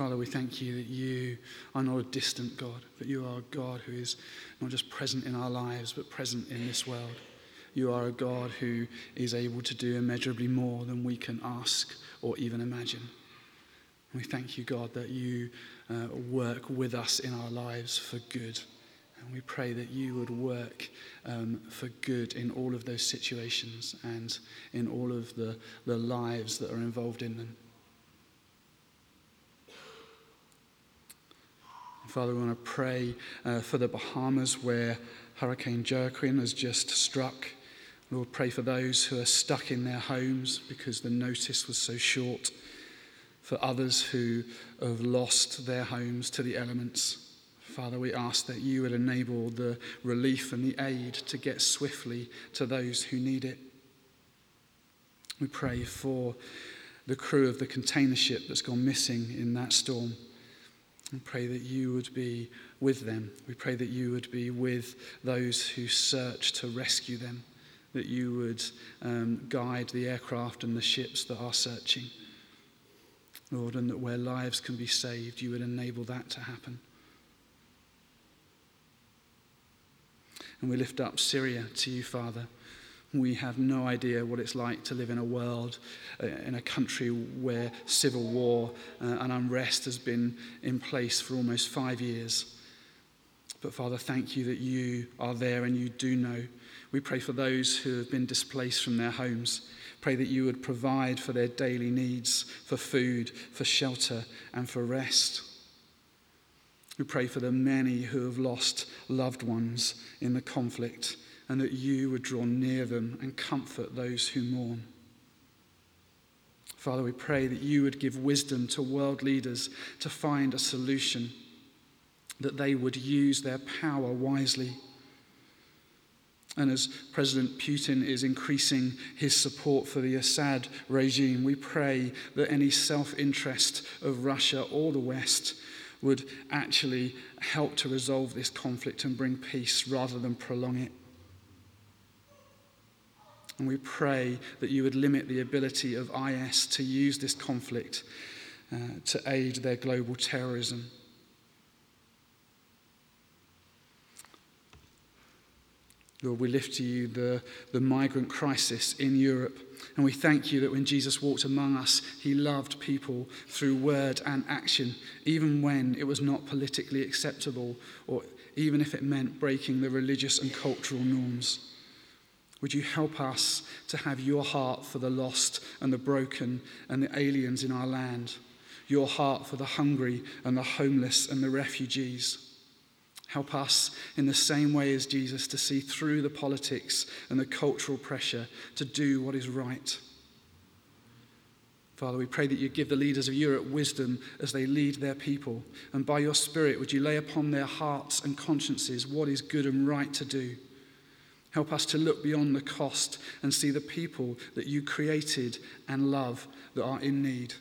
Father, we thank you that you are not a distant God, but you are a God who is not just present in our lives, but present in this world. You are a God who is able to do immeasurably more than we can ask or even imagine. We thank you, God, that you uh, work with us in our lives for good. And we pray that you would work um, for good in all of those situations and in all of the, the lives that are involved in them. Father, we want to pray uh, for the Bahamas where Hurricane Joaquin has just struck. Lord, pray for those who are stuck in their homes because the notice was so short, for others who have lost their homes to the elements. Father, we ask that you would enable the relief and the aid to get swiftly to those who need it. We pray for the crew of the container ship that's gone missing in that storm. We pray that you would be with them. We pray that you would be with those who search to rescue them, that you would um, guide the aircraft and the ships that are searching. Lord, and that where lives can be saved, you would enable that to happen. And we lift up Syria to you, Father. We have no idea what it's like to live in a world, uh, in a country where civil war uh, and unrest has been in place for almost five years. But Father, thank you that you are there and you do know. We pray for those who have been displaced from their homes. Pray that you would provide for their daily needs, for food, for shelter, and for rest. We pray for the many who have lost loved ones in the conflict and that you would draw near them and comfort those who mourn. Father, we pray that you would give wisdom to world leaders to find a solution, that they would use their power wisely. And as President Putin is increasing his support for the Assad regime, we pray that any self interest of Russia or the West would actually help to resolve this conflict and bring peace rather than prolong it. And we pray that you would limit the ability of IS to use this conflict uh, to aid their global terrorism. Lord, we lift to you the, the migrant crisis in Europe. And we thank you that when Jesus walked among us, he loved people through word and action, even when it was not politically acceptable or even if it meant breaking the religious and cultural norms. Would you help us to have your heart for the lost and the broken and the aliens in our land, your heart for the hungry and the homeless and the refugees? Help us in the same way as Jesus to see through the politics and the cultural pressure to do what is right. Father, we pray that you give the leaders of Europe wisdom as they lead their people. And by your Spirit, would you lay upon their hearts and consciences what is good and right to do? Help us to look beyond the cost and see the people that you created and love that are in need.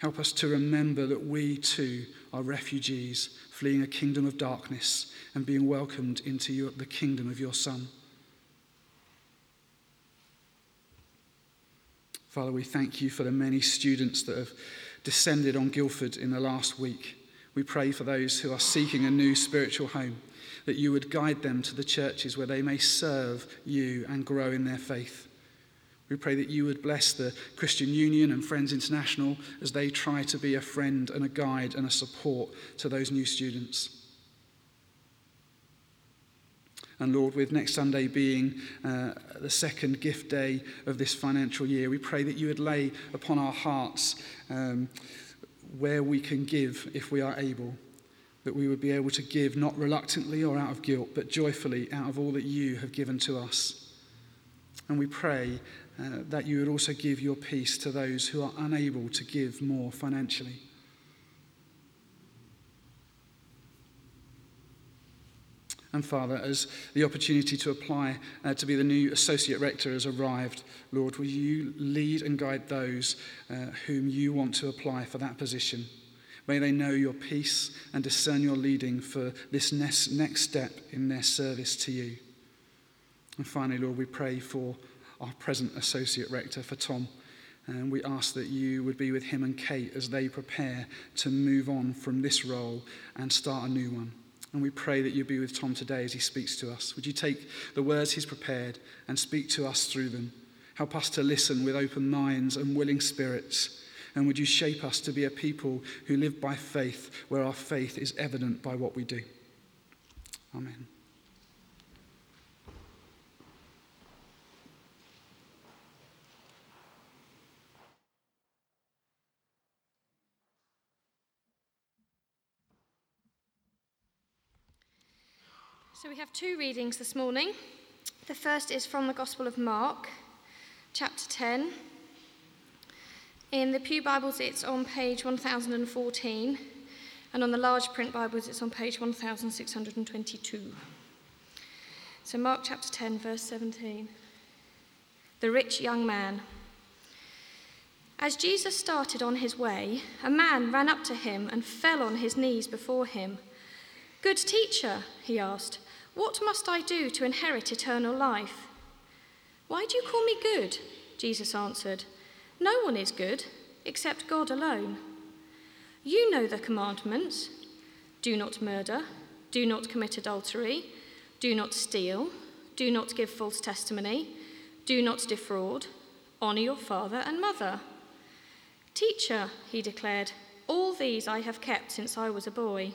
Help us to remember that we too are refugees fleeing a kingdom of darkness and being welcomed into your, the kingdom of your Son. Father, we thank you for the many students that have descended on Guildford in the last week. We pray for those who are seeking a new spiritual home, that you would guide them to the churches where they may serve you and grow in their faith. We pray that you would bless the Christian Union and Friends International as they try to be a friend and a guide and a support to those new students. And Lord, with next Sunday being uh, the second gift day of this financial year, we pray that you would lay upon our hearts um, where we can give if we are able. That we would be able to give not reluctantly or out of guilt, but joyfully out of all that you have given to us. And we pray uh, that you would also give your peace to those who are unable to give more financially. And Father, as the opportunity to apply uh, to be the new associate rector has arrived, Lord, will you lead and guide those uh, whom you want to apply for that position? May they know your peace and discern your leading for this next, next step in their service to you. And finally, Lord, we pray for our present Associate Rector, for Tom. And we ask that you would be with him and Kate as they prepare to move on from this role and start a new one. And we pray that you be with Tom today as he speaks to us. Would you take the words he's prepared and speak to us through them? Help us to listen with open minds and willing spirits. And would you shape us to be a people who live by faith, where our faith is evident by what we do? Amen. So we have two readings this morning. The first is from the Gospel of Mark, chapter 10. In the Pew Bibles, it's on page 1014, and on the large print Bibles, it's on page 1622. So, Mark chapter 10, verse 17. The rich young man. As Jesus started on his way, a man ran up to him and fell on his knees before him. Good teacher, he asked, what must I do to inherit eternal life? Why do you call me good? Jesus answered. No one is good except God alone. You know the commandments do not murder, do not commit adultery, do not steal, do not give false testimony, do not defraud, honour your father and mother. Teacher, he declared, all these I have kept since I was a boy.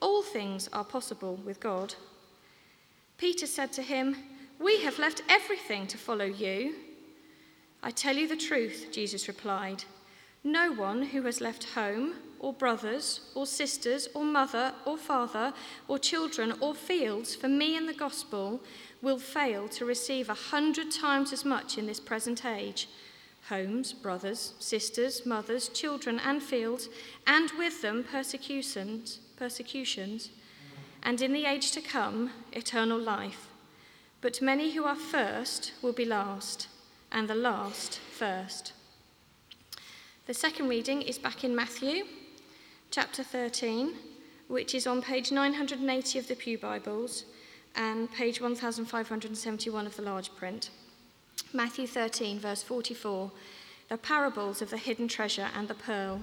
all things are possible with God. Peter said to him, We have left everything to follow you. I tell you the truth, Jesus replied. No one who has left home, or brothers, or sisters, or mother, or father, or children, or fields for me and the gospel will fail to receive a hundred times as much in this present age homes, brothers, sisters, mothers, children, and fields, and with them persecutions persecutions, and in the age to come, eternal life. But many who are first will be last, and the last first. The second reading is back in Matthew, chapter 13, which is on page 980 of the Pew Bibles and page 1571 of the large print. Matthew 13, verse 44, the parables of the hidden treasure and the pearl.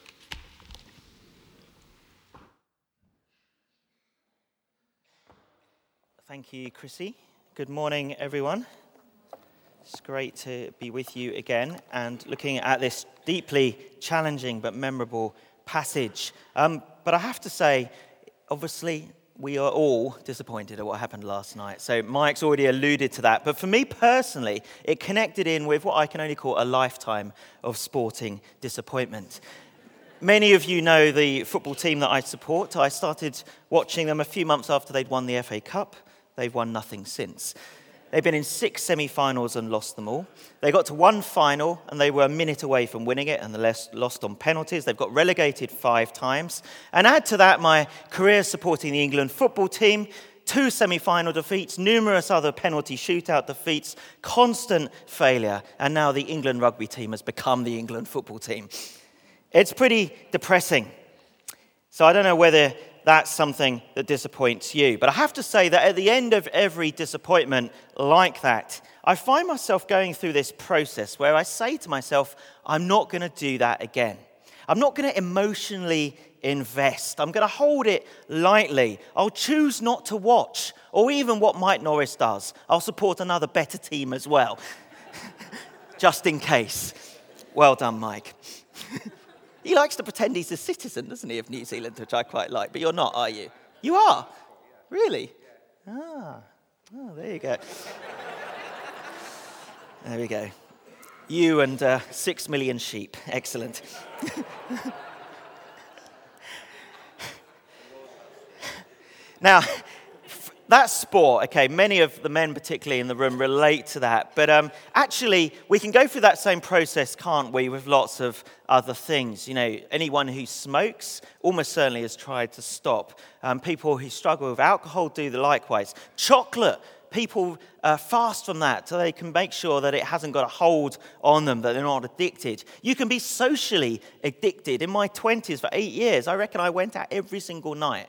Thank you, Chrissy. Good morning, everyone. It's great to be with you again and looking at this deeply challenging but memorable passage. Um, but I have to say, obviously, we are all disappointed at what happened last night. So Mike's already alluded to that. But for me personally, it connected in with what I can only call a lifetime of sporting disappointment. Many of you know the football team that I support. I started watching them a few months after they'd won the FA Cup. They've won nothing since. They've been in six semi finals and lost them all. They got to one final and they were a minute away from winning it and they lost on penalties. They've got relegated five times. And add to that my career supporting the England football team, two semi final defeats, numerous other penalty shootout defeats, constant failure. And now the England rugby team has become the England football team. It's pretty depressing. So I don't know whether that's something that disappoints you. But I have to say that at the end of every disappointment like that, I find myself going through this process where I say to myself, I'm not going to do that again. I'm not going to emotionally invest. I'm going to hold it lightly. I'll choose not to watch, or even what Mike Norris does. I'll support another better team as well, just in case. Well done, Mike. he likes to pretend he's a citizen, doesn't he, of New Zealand, which I quite like. But you're not, are you? You are? Really? Ah, oh, there you go. there we go. You and uh, six million sheep. Excellent. now, that sport, okay, many of the men, particularly in the room, relate to that. But um, actually, we can go through that same process, can't we, with lots of other things? You know, anyone who smokes almost certainly has tried to stop. Um, people who struggle with alcohol do the likewise. Chocolate, people uh, fast from that so they can make sure that it hasn't got a hold on them, that they're not addicted. You can be socially addicted. In my 20s, for eight years, I reckon I went out every single night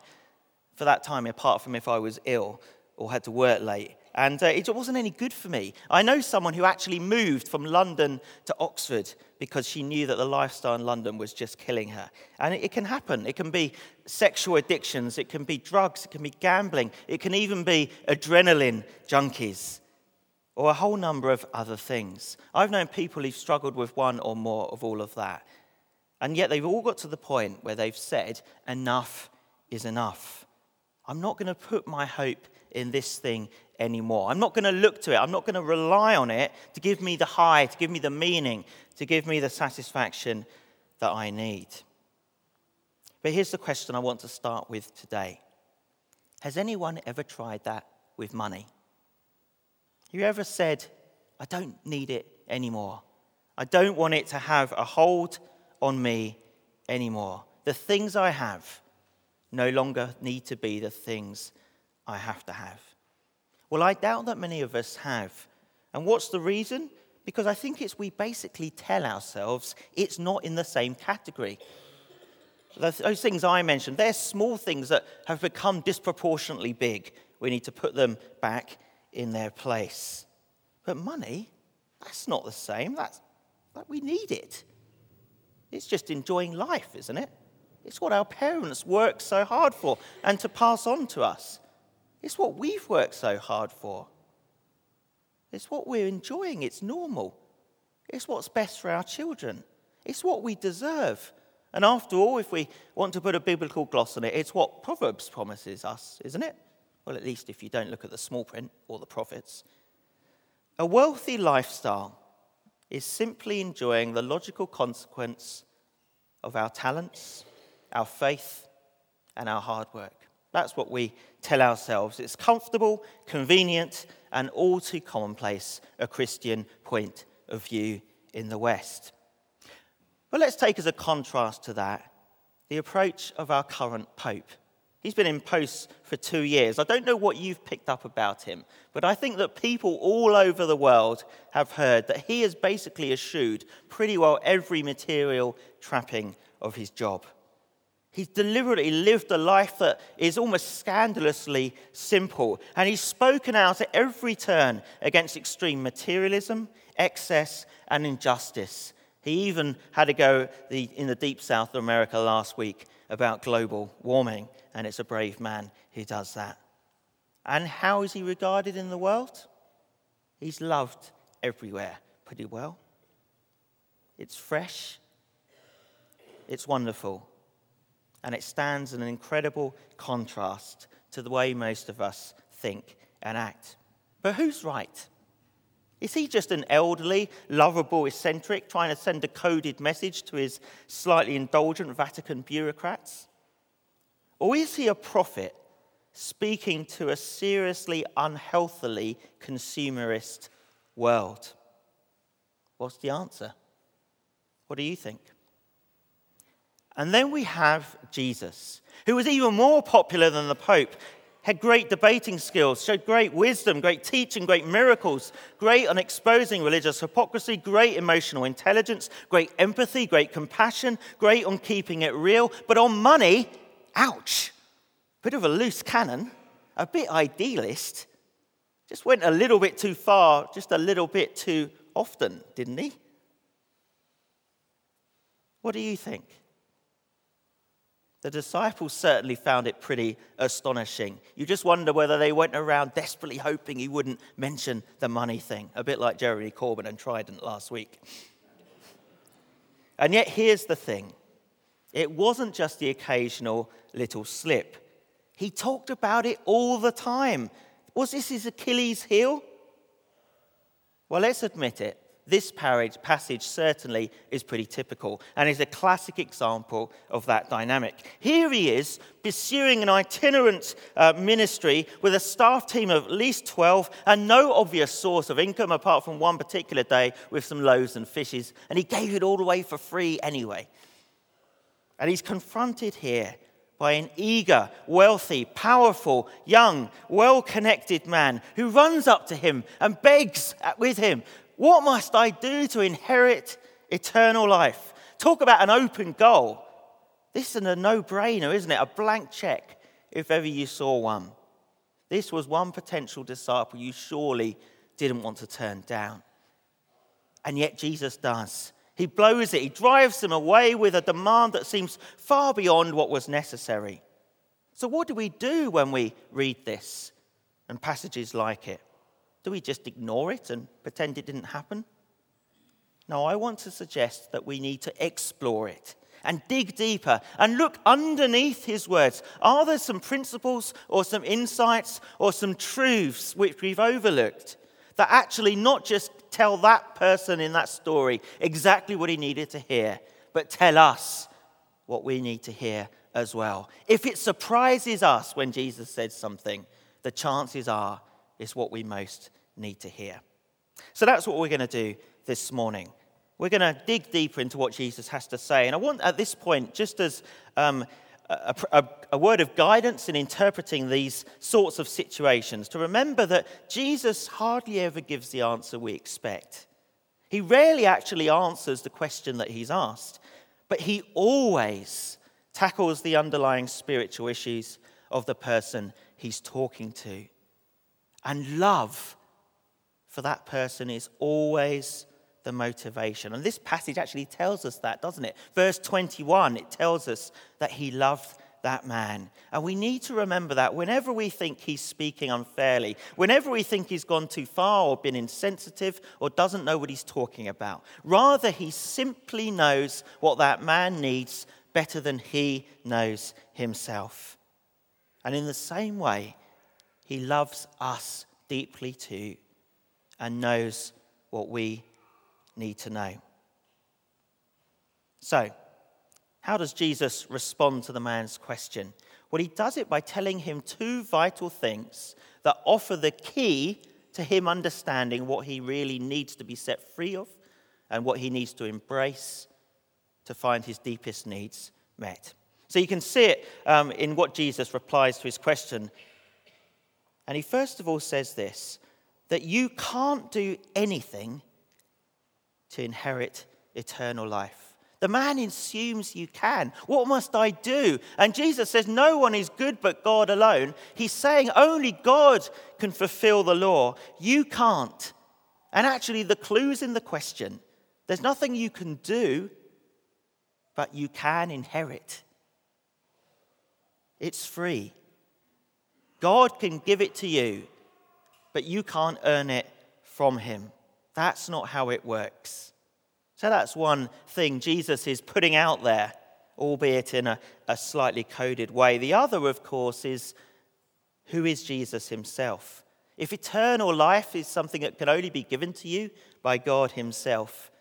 for that time, apart from if I was ill or had to work late. And uh, it wasn't any good for me. I know someone who actually moved from London to Oxford because she knew that the lifestyle in London was just killing her. And it, it can happen. It can be sexual addictions, it can be drugs, it can be gambling, it can even be adrenaline junkies, or a whole number of other things. I've known people who've struggled with one or more of all of that. And yet they've all got to the point where they've said, enough is enough. I'm not going to put my hope in this thing anymore. I'm not going to look to it. I'm not going to rely on it to give me the high, to give me the meaning, to give me the satisfaction that I need. But here's the question I want to start with today Has anyone ever tried that with money? You ever said, I don't need it anymore? I don't want it to have a hold on me anymore. The things I have no longer need to be the things I have to have. Well, I doubt that many of us have. And what's the reason? Because I think it's we basically tell ourselves it's not in the same category. Those things I mentioned, they're small things that have become disproportionately big. We need to put them back in their place. But money, that's not the same. That's, that we need it. It's just enjoying life, isn't it? It's what our parents worked so hard for and to pass on to us. It's what we've worked so hard for. It's what we're enjoying. It's normal. It's what's best for our children. It's what we deserve. And after all, if we want to put a biblical gloss on it, it's what Proverbs promises us, isn't it? Well, at least if you don't look at the small print or the prophets. A wealthy lifestyle is simply enjoying the logical consequence of our talents, our faith, and our hard work. That's what we tell ourselves. It's comfortable, convenient, and all too commonplace a Christian point of view in the West. But let's take as a contrast to that the approach of our current Pope. He's been in post for two years. I don't know what you've picked up about him, but I think that people all over the world have heard that he has basically eschewed pretty well every material trapping of his job. He's deliberately lived a life that is almost scandalously simple. And he's spoken out at every turn against extreme materialism, excess, and injustice. He even had to go in the deep south of America last week about global warming, and it's a brave man who does that. And how is he regarded in the world? He's loved everywhere pretty well. It's fresh, it's wonderful and it stands in an incredible contrast to the way most of us think and act. But who's right? Is he just an elderly, lovable eccentric trying to send a coded message to his slightly indulgent Vatican bureaucrats? Or is he a prophet speaking to a seriously unhealthily consumerist world? What's the answer? What do you think? And then we have Jesus, who was even more popular than the Pope, had great debating skills, showed great wisdom, great teaching, great miracles, great on exposing religious hypocrisy, great emotional intelligence, great empathy, great compassion, great on keeping it real. But on money, ouch, bit of a loose cannon, a bit idealist. Just went a little bit too far, just a little bit too often, didn't he? What do you think? The disciples certainly found it pretty astonishing. You just wonder whether they went around desperately hoping he wouldn't mention the money thing, a bit like Jeremy Corbyn and Trident last week. And yet, here's the thing it wasn't just the occasional little slip, he talked about it all the time. Was this his Achilles heel? Well, let's admit it this passage certainly is pretty typical and is a classic example of that dynamic. Here he is pursuing an itinerant uh, ministry with a staff team of at least 12 and no obvious source of income apart from one particular day with some loaves and fishes, and he gave it all away for free anyway. And he's confronted here by an eager, wealthy, powerful, young, well connected man who runs up to him and begs with him, what must I do to inherit eternal life? Talk about an open goal. This is a no brainer, isn't it? A blank check, if ever you saw one. This was one potential disciple you surely didn't want to turn down. And yet Jesus does. He blows it, he drives them away with a demand that seems far beyond what was necessary. So, what do we do when we read this and passages like it? Do we just ignore it and pretend it didn't happen? No, I want to suggest that we need to explore it and dig deeper and look underneath his words. Are there some principles or some insights or some truths which we've overlooked that actually not just tell that person in that story exactly what he needed to hear, but tell us what we need to hear as well? If it surprises us when Jesus says something, the chances are is what we most need to hear. So that's what we're going to do this morning. We're going to dig deeper into what Jesus has to say. And I want at this point, just as um, a, a, a, word of guidance in interpreting these sorts of situations, to remember that Jesus hardly ever gives the answer we expect. He rarely actually answers the question that he's asked, but he always tackles the underlying spiritual issues of the person he's talking to. And love for that person is always the motivation. And this passage actually tells us that, doesn't it? Verse 21, it tells us that he loved that man. And we need to remember that whenever we think he's speaking unfairly, whenever we think he's gone too far or been insensitive or doesn't know what he's talking about, rather, he simply knows what that man needs better than he knows himself. And in the same way, he loves us deeply too and knows what we need to know. So, how does Jesus respond to the man's question? Well, he does it by telling him two vital things that offer the key to him understanding what he really needs to be set free of and what he needs to embrace to find his deepest needs met. So you can see it um, in what Jesus replies to his question and he first of all says this that you can't do anything to inherit eternal life. The man assumes you can. What must I do? And Jesus says, No one is good but God alone. He's saying only God can fulfill the law. You can't. And actually, the clue's in the question. There's nothing you can do, but you can inherit. It's free. God can give it to you, but you can't earn it from Him. That's not how it works. So that's one thing Jesus is putting out there, albeit in a, a slightly coded way. The other, of course, is who is Jesus Himself? If eternal life is something that can only be given to you by God Himself,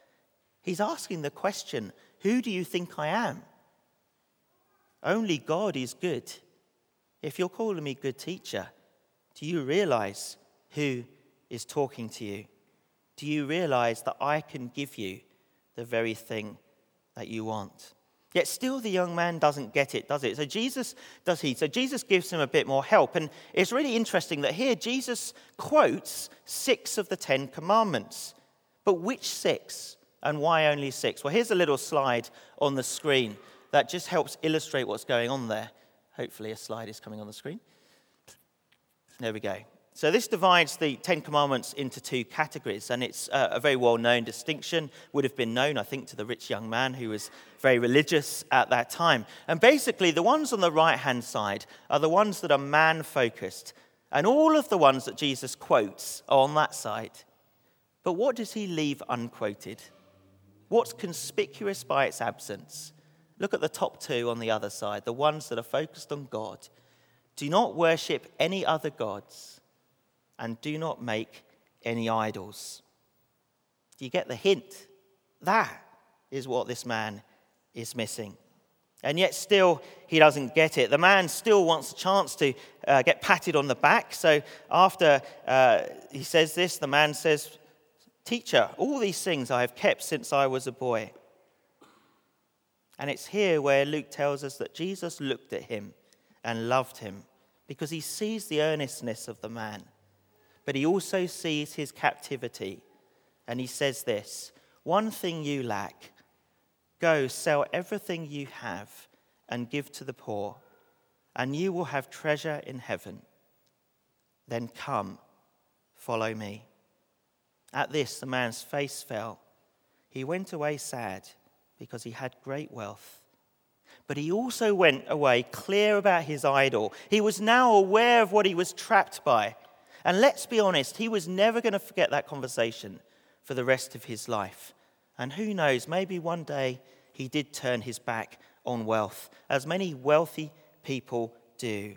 He's asking the question who do you think I am? Only God is good. If you're calling me good teacher, do you realize who is talking to you? Do you realize that I can give you the very thing that you want? Yet still the young man doesn't get it, does it? So Jesus does he? So Jesus gives him a bit more help. And it's really interesting that here Jesus quotes six of the Ten Commandments. But which six? And why only six? Well, here's a little slide on the screen that just helps illustrate what's going on there. Hopefully, a slide is coming on the screen. There we go. So, this divides the Ten Commandments into two categories, and it's uh, a very well known distinction, would have been known, I think, to the rich young man who was very religious at that time. And basically, the ones on the right hand side are the ones that are man focused, and all of the ones that Jesus quotes are on that side. But what does he leave unquoted? What's conspicuous by its absence? Look at the top two on the other side, the ones that are focused on God. Do not worship any other gods and do not make any idols. Do you get the hint? That is what this man is missing. And yet, still, he doesn't get it. The man still wants a chance to uh, get patted on the back. So, after uh, he says this, the man says, Teacher, all these things I have kept since I was a boy. And it's here where Luke tells us that Jesus looked at him and loved him because he sees the earnestness of the man but he also sees his captivity. And he says this One thing you lack go sell everything you have and give to the poor, and you will have treasure in heaven. Then come, follow me. At this, the man's face fell. He went away sad because he had great wealth. But he also went away clear about his idol. He was now aware of what he was trapped by. And let's be honest, he was never going to forget that conversation for the rest of his life. And who knows, maybe one day he did turn his back on wealth, as many wealthy people do,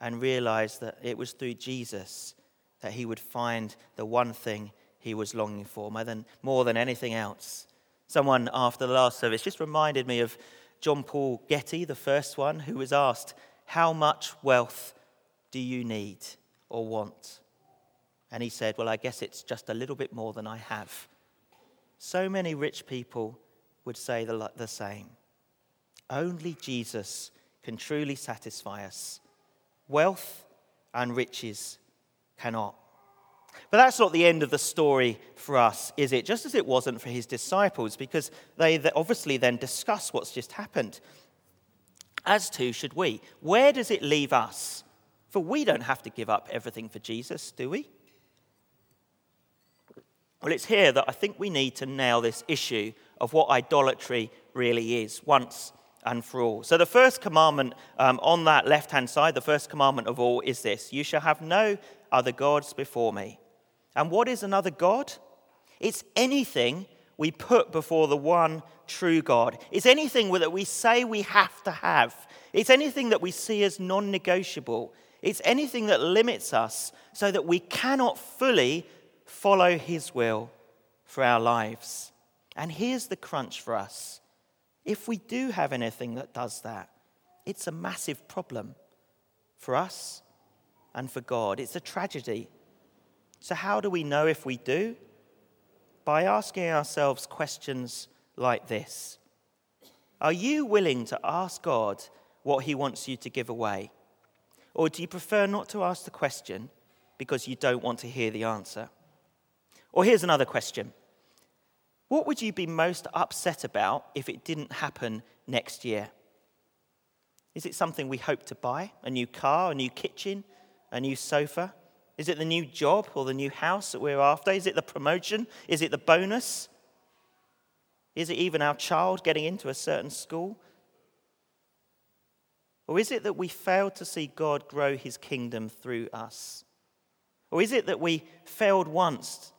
and realize that it was through Jesus that he would find the one thing he was longing for more than, more than anything else. Someone after the last service just reminded me of John Paul Getty, the first one, who was asked, How much wealth do you need? or want? And he said, Well, I guess it's just a little bit more than I have. So many rich people would say the, the same. Only Jesus can truly satisfy us. Wealth and riches cannot. But that's not the end of the story for us, is it? Just as it wasn't for his disciples, because they obviously then discuss what's just happened. As too should we. Where does it leave us? For we don't have to give up everything for Jesus, do we? Well, it's here that I think we need to nail this issue of what idolatry really is once and for all. So, the first commandment um, on that left hand side, the first commandment of all is this You shall have no other gods before me. And what is another God? It's anything we put before the one true God. It's anything that we say we have to have. It's anything that we see as non negotiable. It's anything that limits us so that we cannot fully follow His will for our lives. And here's the crunch for us if we do have anything that does that, it's a massive problem for us and for God. It's a tragedy. So, how do we know if we do? By asking ourselves questions like this Are you willing to ask God what He wants you to give away? Or do you prefer not to ask the question because you don't want to hear the answer? Or here's another question What would you be most upset about if it didn't happen next year? Is it something we hope to buy? A new car, a new kitchen, a new sofa? Is it the new job or the new house that we're after? Is it the promotion? Is it the bonus? Is it even our child getting into a certain school? Or is it that we fail to see God grow his kingdom through us? Or is it that we failed once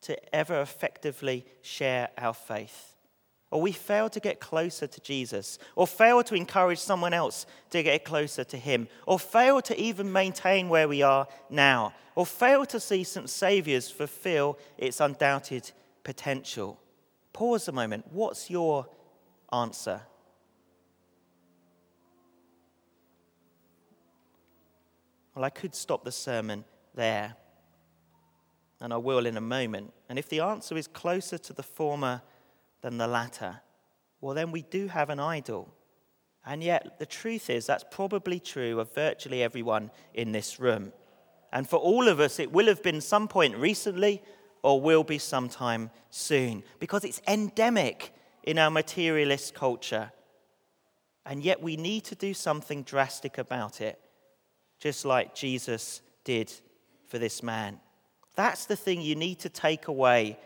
to ever effectively share our faith? Or we fail to get closer to Jesus? Or fail to encourage someone else to get closer to him? Or fail to even maintain where we are now? Or fail to see St. Saviour's fulfill its undoubted potential? Pause a moment. What's your answer? Well, I could stop the sermon there, and I will in a moment. And if the answer is closer to the former than the latter, well, then we do have an idol. And yet, the truth is, that's probably true of virtually everyone in this room. And for all of us, it will have been some point recently or will be sometime soon because it's endemic in our materialist culture. and yet we need to do something drastic about it, just like Jesus did for this man. That's the thing you need to take away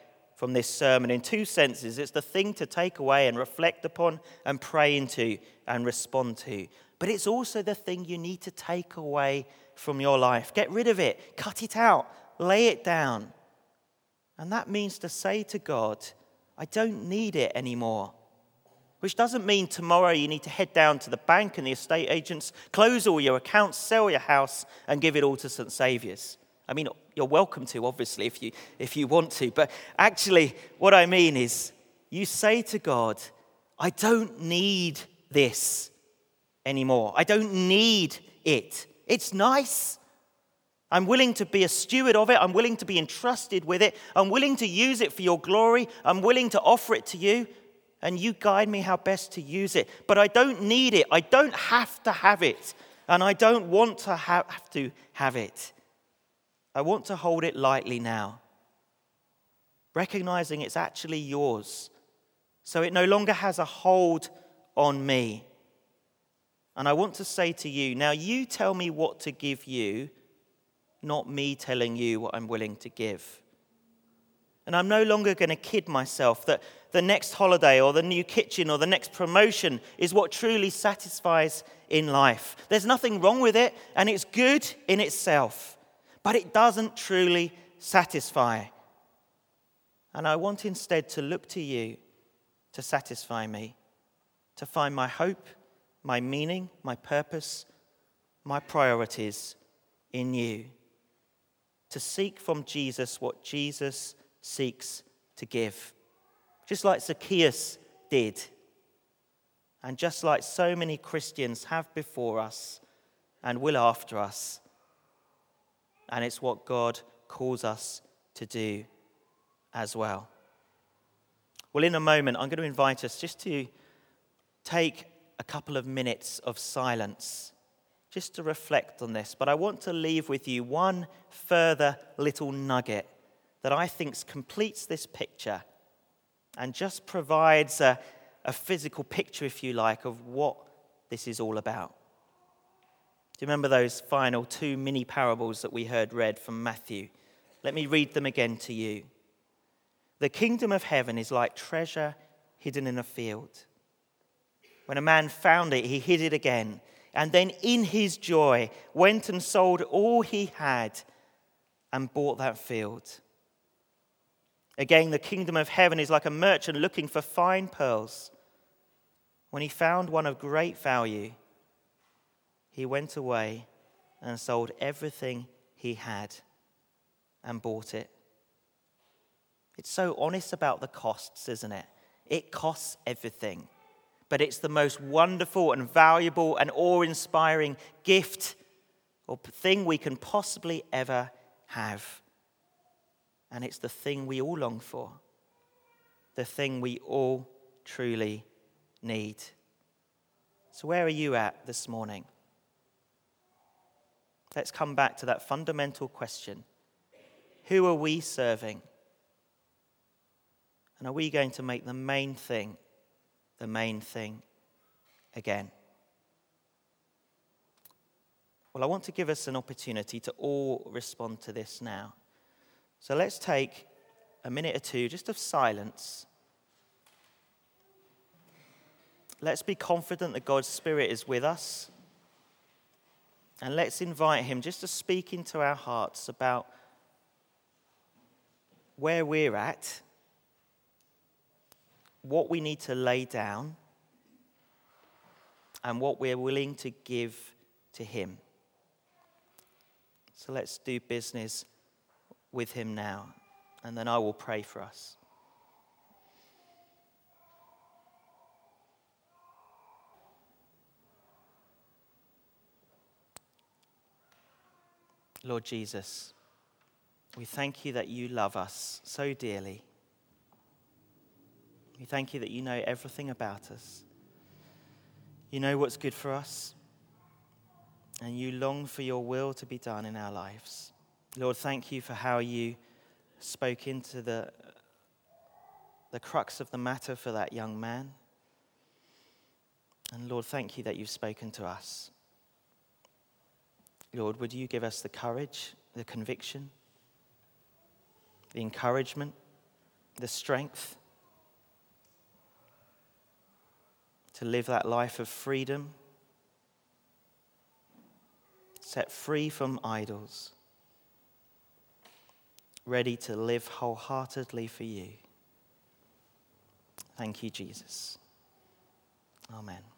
from this sermon in two senses. It's the thing to take away and reflect upon and pray into and respond to. But it's also the thing you need to take away from your life. Get rid of it, cut it out, lay it down. And that means to say to God, I don't need it anymore. Which doesn't mean tomorrow you need to head down to the bank and the estate agents, close all your accounts, sell your house, and give it all to St. Saviour's. I mean, you're welcome to, obviously, if you, if you want to. But actually, what I mean is, you say to God, I don't need this anymore. I don't need it. It's nice. I'm willing to be a steward of it. I'm willing to be entrusted with it. I'm willing to use it for your glory. I'm willing to offer it to you. And you guide me how best to use it. But I don't need it. I don't have to have it. And I don't want to have to have it. I want to hold it lightly now, recognizing it's actually yours. So it no longer has a hold on me. And I want to say to you now, you tell me what to give you, not me telling you what I'm willing to give. And I'm no longer going to kid myself that the next holiday or the new kitchen or the next promotion is what truly satisfies in life. There's nothing wrong with it, and it's good in itself but it doesn't truly satisfy. And I want instead to look to you to satisfy me, to find my hope, my meaning, my purpose, my priorities in you, to seek from Jesus what Jesus seeks to give. Just like Zacchaeus did, and just like so many Christians have before us and will after us and it's what God calls us to do as well. Well, in a moment, I'm going to invite us just to take a couple of minutes of silence just to reflect on this. But I want to leave with you one further little nugget that I think completes this picture and just provides a, a physical picture, if you like, of what this is all about. Do you remember those final two mini parables that we heard read from Matthew? Let me read them again to you. The kingdom of heaven is like treasure hidden in a field. When a man found it, he hid it again, and then in his joy went and sold all he had and bought that field. Again, the kingdom of heaven is like a merchant looking for fine pearls. When he found one of great value, he went away and sold everything he had and bought it. It's so honest about the costs, isn't it? It costs everything. But it's the most wonderful and valuable and awe inspiring gift or thing we can possibly ever have. And it's the thing we all long for, the thing we all truly need. So, where are you at this morning? Let's come back to that fundamental question Who are we serving? And are we going to make the main thing the main thing again? Well, I want to give us an opportunity to all respond to this now. So let's take a minute or two just of silence. Let's be confident that God's Spirit is with us. And let's invite him just to speak into our hearts about where we're at, what we need to lay down, and what we're willing to give to him. So let's do business with him now, and then I will pray for us. Lord Jesus, we thank you that you love us so dearly. We thank you that you know everything about us. You know what's good for us, and you long for your will to be done in our lives. Lord, thank you for how you spoke into the, the crux of the matter for that young man. And Lord, thank you that you've spoken to us. Lord, would you give us the courage, the conviction, the encouragement, the strength to live that life of freedom, set free from idols, ready to live wholeheartedly for you. Thank you, Jesus. Amen.